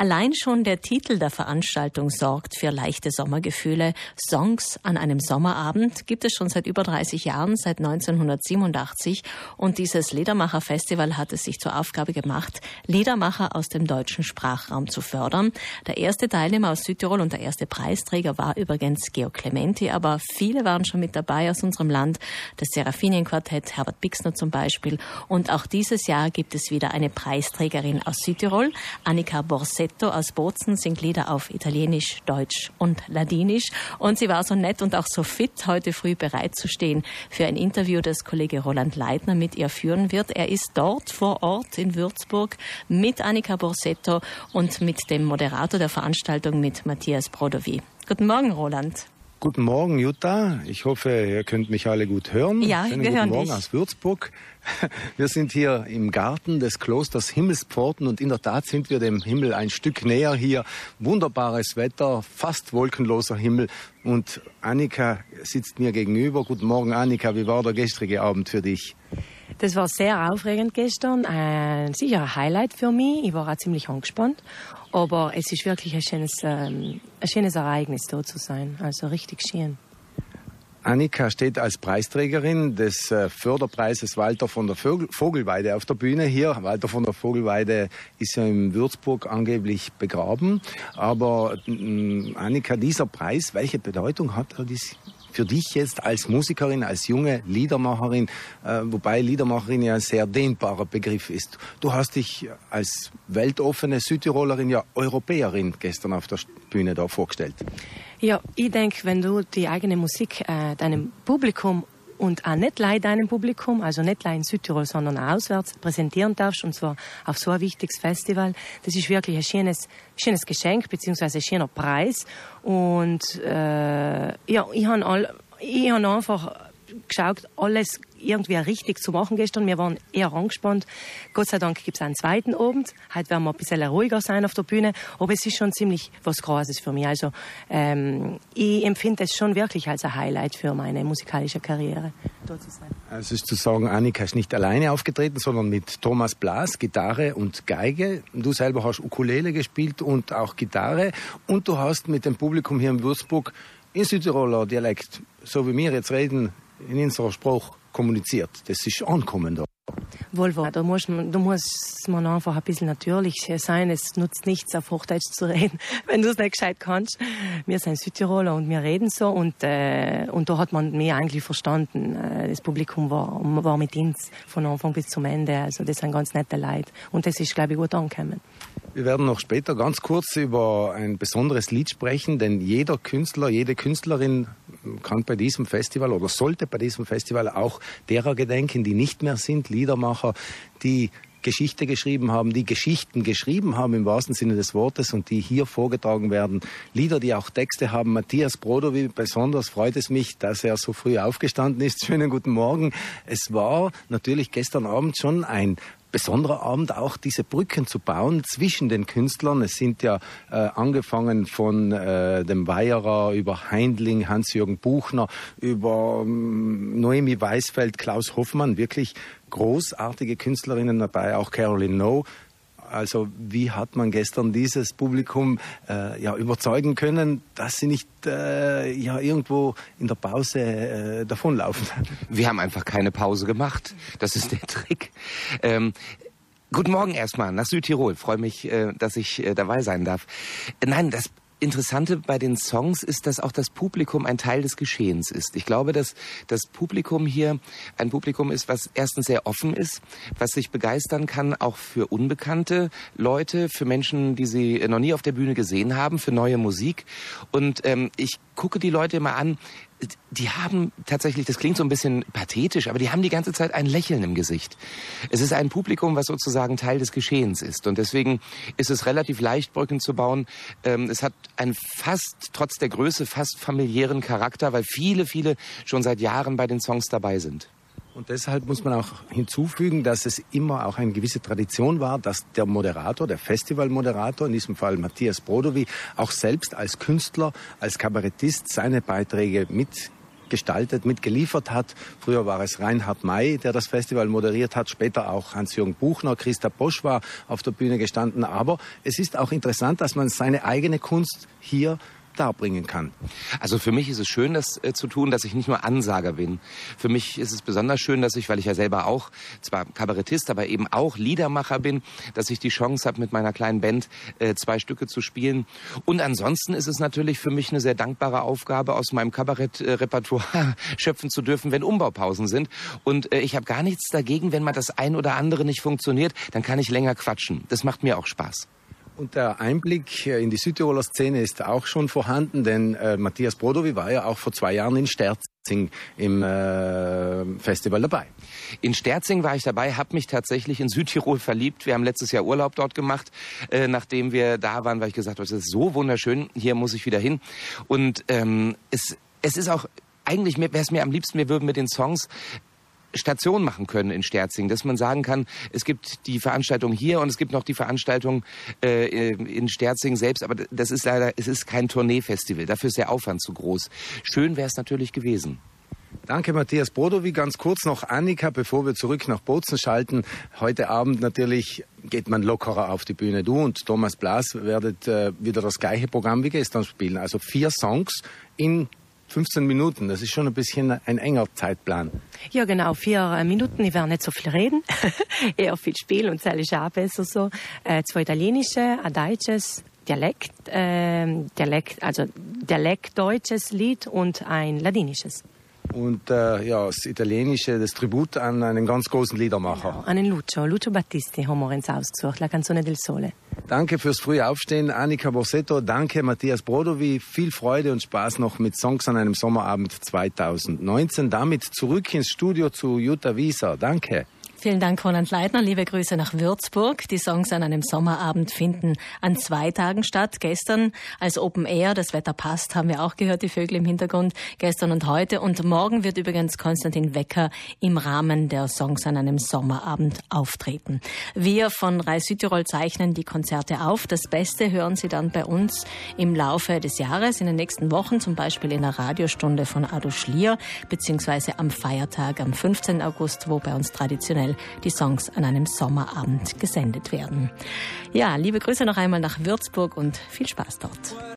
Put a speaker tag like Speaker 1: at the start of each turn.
Speaker 1: Allein schon der Titel der Veranstaltung sorgt für leichte Sommergefühle. Songs an einem Sommerabend gibt es schon seit über 30 Jahren, seit 1987. Und dieses Liedermacher-Festival hat es sich zur Aufgabe gemacht, Liedermacher aus dem deutschen Sprachraum zu fördern. Der erste Teilnehmer aus Südtirol und der erste Preisträger war übrigens Georg Clementi, aber viele waren schon mit dabei aus unserem Land. Das Seraphinien-Quartett, Herbert Bixner zum Beispiel. Und auch dieses Jahr gibt es wieder eine Preisträgerin aus Südtirol, Annika Borset Rosetto aus Bozen singt Lieder auf Italienisch, Deutsch und Ladinisch. Und sie war so nett und auch so fit, heute früh bereit zu stehen für ein Interview, das Kollege Roland Leitner mit ihr führen wird. Er ist dort vor Ort in Würzburg mit Annika Borsetto und mit dem Moderator der Veranstaltung mit Matthias Brodovi. Guten Morgen, Roland.
Speaker 2: Guten Morgen, Jutta. Ich hoffe, ihr könnt mich alle gut hören.
Speaker 1: Ja,
Speaker 2: Schönen
Speaker 1: wir
Speaker 2: guten
Speaker 1: hören
Speaker 2: Morgen
Speaker 1: dich.
Speaker 2: aus Würzburg. Wir sind hier im Garten des Klosters Himmelspforten und in der Tat sind wir dem Himmel ein Stück näher hier. Wunderbares Wetter, fast wolkenloser Himmel und Annika sitzt mir gegenüber. Guten Morgen, Annika. Wie war der gestrige Abend für dich?
Speaker 3: Das war sehr aufregend gestern. Ein Highlight für mich. Ich war auch ziemlich angespannt. Aber es ist wirklich ein schönes, ähm, ein schönes Ereignis, da zu sein. Also richtig schön.
Speaker 2: Annika steht als Preisträgerin des äh, Förderpreises Walter von der Vogelweide auf der Bühne hier. Walter von der Vogelweide ist ja in Würzburg angeblich begraben. Aber Annika, dieser Preis, welche Bedeutung hat er für dich jetzt als Musikerin, als junge Liedermacherin, äh, wobei Liedermacherin ja ein sehr dehnbarer Begriff ist. Du hast dich als weltoffene Südtirolerin, ja Europäerin gestern auf der Bühne da vorgestellt.
Speaker 3: Ja, ich denke, wenn du die eigene Musik äh, deinem Publikum und auch nicht leider deinem Publikum, also nicht leider in Südtirol, sondern auch auswärts präsentieren darfst, und zwar auf so ein wichtiges Festival. Das ist wirklich ein schönes, schönes Geschenk, beziehungsweise ein schöner Preis. Und äh, ja, ich habe all, einfach geschaut, alles irgendwie richtig zu machen gestern. Wir waren eher angespannt. Gott sei Dank gibt es einen zweiten Abend. Heute werden wir ein bisschen ruhiger sein auf der Bühne. Aber es ist schon ziemlich was Großes für mich. Also ähm, ich empfinde es schon wirklich als ein Highlight für meine musikalische Karriere, dort zu sein.
Speaker 2: Es ist zu sagen, Annika ist nicht alleine aufgetreten, sondern mit Thomas Blas, Gitarre und Geige. Du selber hast Ukulele gespielt und auch Gitarre. Und du hast mit dem Publikum hier in Würzburg in Südtiroler Dialekt, so wie wir jetzt reden, in unserer Sprache kommuniziert. Das ist ankommen da.
Speaker 3: Wohl, wohl. Da muss, man, da muss man einfach ein bisschen natürlich sein. Es nutzt nichts, auf Hochdeutsch zu reden, wenn du es nicht gescheit kannst. Wir sind Südtiroler und wir reden so und, äh, und da hat man mich eigentlich verstanden. Äh, Das Publikum war, war mit uns von Anfang bis zum Ende. Also das sind ganz nette Leute und das ist, glaube ich, gut angekommen.
Speaker 2: Wir werden noch später ganz kurz über ein besonderes Lied sprechen, denn jeder Künstler, jede Künstlerin kann bei diesem Festival oder sollte bei diesem Festival auch derer gedenken, die nicht mehr sind, Liedermacher, die Geschichte geschrieben haben, die Geschichten geschrieben haben im wahrsten Sinne des Wortes und die hier vorgetragen werden. Lieder, die auch Texte haben. Matthias Brodowi, besonders freut es mich, dass er so früh aufgestanden ist. Schönen guten Morgen. Es war natürlich gestern Abend schon ein besonderer Abend auch diese Brücken zu bauen zwischen den Künstlern. Es sind ja äh, angefangen von äh, dem Weierer über Heindling, Hans-Jürgen Buchner, über ähm, Noemi Weisfeld, Klaus Hoffmann, wirklich großartige Künstlerinnen dabei, auch Caroline No. Also wie hat man gestern dieses Publikum äh, ja überzeugen können, dass sie nicht äh, ja irgendwo in der Pause äh, davonlaufen?
Speaker 4: Wir haben einfach keine Pause gemacht. Das ist der Trick. Ähm, guten Morgen erstmal nach Südtirol. Freue mich, äh, dass ich äh, dabei sein darf. Äh, nein, das Interessante bei den Songs ist, dass auch das Publikum ein Teil des Geschehens ist. Ich glaube, dass das Publikum hier ein Publikum ist, was erstens sehr offen ist, was sich begeistern kann, auch für unbekannte Leute, für Menschen, die sie noch nie auf der Bühne gesehen haben, für neue Musik. Und ähm, ich gucke die Leute immer an, die haben tatsächlich, das klingt so ein bisschen pathetisch, aber die haben die ganze Zeit ein Lächeln im Gesicht. Es ist ein Publikum, was sozusagen Teil des Geschehens ist. Und deswegen ist es relativ leicht, Brücken zu bauen. Ähm, es hat einen fast, trotz der Größe, fast familiären Charakter, weil viele, viele schon seit Jahren bei den Songs dabei sind.
Speaker 2: Und deshalb muss man auch hinzufügen, dass es immer auch eine gewisse Tradition war, dass der Moderator, der Festivalmoderator, in diesem Fall Matthias Brodowi, auch selbst als Künstler, als Kabarettist seine Beiträge mit mitgestaltet, mitgeliefert hat. Früher war es Reinhard May, der das Festival moderiert hat, später auch Hans-Jürgen Buchner, Christa Bosch war auf der Bühne gestanden. Aber es ist auch interessant, dass man seine eigene Kunst hier darbringen kann.
Speaker 4: Also für mich ist es schön, das äh, zu tun, dass ich nicht nur Ansager bin. Für mich ist es besonders schön, dass ich, weil ich ja selber auch zwar Kabarettist, aber eben auch Liedermacher bin, dass ich die Chance habe, mit meiner kleinen Band äh, zwei Stücke zu spielen. Und ansonsten ist es natürlich für mich eine sehr dankbare Aufgabe, aus meinem Kabarettrepertoire schöpfen zu dürfen, wenn Umbaupausen sind. Und äh, ich habe gar nichts dagegen, wenn mal das ein oder andere nicht funktioniert, dann kann ich länger quatschen. Das macht mir auch Spaß.
Speaker 2: Und der Einblick äh, in die Südtiroler Szene ist auch schon vorhanden, denn äh, Matthias Brodowi war ja auch vor zwei Jahren in Sterzing im äh, Festival dabei.
Speaker 4: In Sterzing war ich dabei, habe mich tatsächlich in Südtirol verliebt. Wir haben letztes Jahr Urlaub dort gemacht, äh, nachdem wir da waren, weil ich gesagt habe, es ist so wunderschön, hier muss ich wieder hin. Und ähm, es, es ist auch eigentlich wäre es mir am liebsten, wir würden mit den Songs Station machen können in Sterzing, dass man sagen kann, es gibt die Veranstaltung hier und es gibt noch die Veranstaltung äh, in Sterzing selbst, aber das ist leider, es ist kein Tourneefestival, dafür ist der Aufwand zu groß. Schön wäre es natürlich gewesen.
Speaker 2: Danke, Matthias Brodowi. Ganz kurz noch Annika, bevor wir zurück nach Bozen schalten. Heute Abend natürlich geht man lockerer auf die Bühne. Du und Thomas Blas werdet äh, wieder das gleiche Programm wie gestern spielen. Also vier Songs in 15 Minuten, das ist schon ein bisschen ein enger Zeitplan.
Speaker 3: Ja, genau, vier äh, Minuten. Ich werde nicht so viel reden, eher viel spielen und ist auch besser so. Äh, zwei italienische, ein deutsches, Dialekt, äh, Dialekt, also Dialektdeutsches Lied und ein ladinisches.
Speaker 2: Und äh, ja, das italienische, das Tribut an einen ganz großen Liedermacher. Genau,
Speaker 3: an den Lucio, Lucio Battisti haben wir uns ausgesucht, La Canzone del Sole.
Speaker 2: Danke fürs frühe Aufstehen, Annika Borsetto. Danke, Matthias Brodowi. Viel Freude und Spaß noch mit Songs an einem Sommerabend 2019. Damit zurück ins Studio zu Jutta Wieser. Danke.
Speaker 1: Vielen Dank, Roland Leitner. Liebe Grüße nach Würzburg. Die Songs an einem Sommerabend finden an zwei Tagen statt. Gestern als Open Air, das Wetter passt, haben wir auch gehört, die Vögel im Hintergrund. Gestern und heute. Und morgen wird übrigens Konstantin Wecker im Rahmen der Songs an einem Sommerabend auftreten. Wir von Reis Südtirol zeichnen die Konzerte auf. Das Beste hören Sie dann bei uns im Laufe des Jahres, in den nächsten Wochen, zum Beispiel in der Radiostunde von Ado Schlier, beziehungsweise am Feiertag am 15. August, wo bei uns traditionell traditionell die Songs an einem Sommerabend gesendet werden. Ja, liebe Grüße noch einmal nach Würzburg und viel Spaß dort.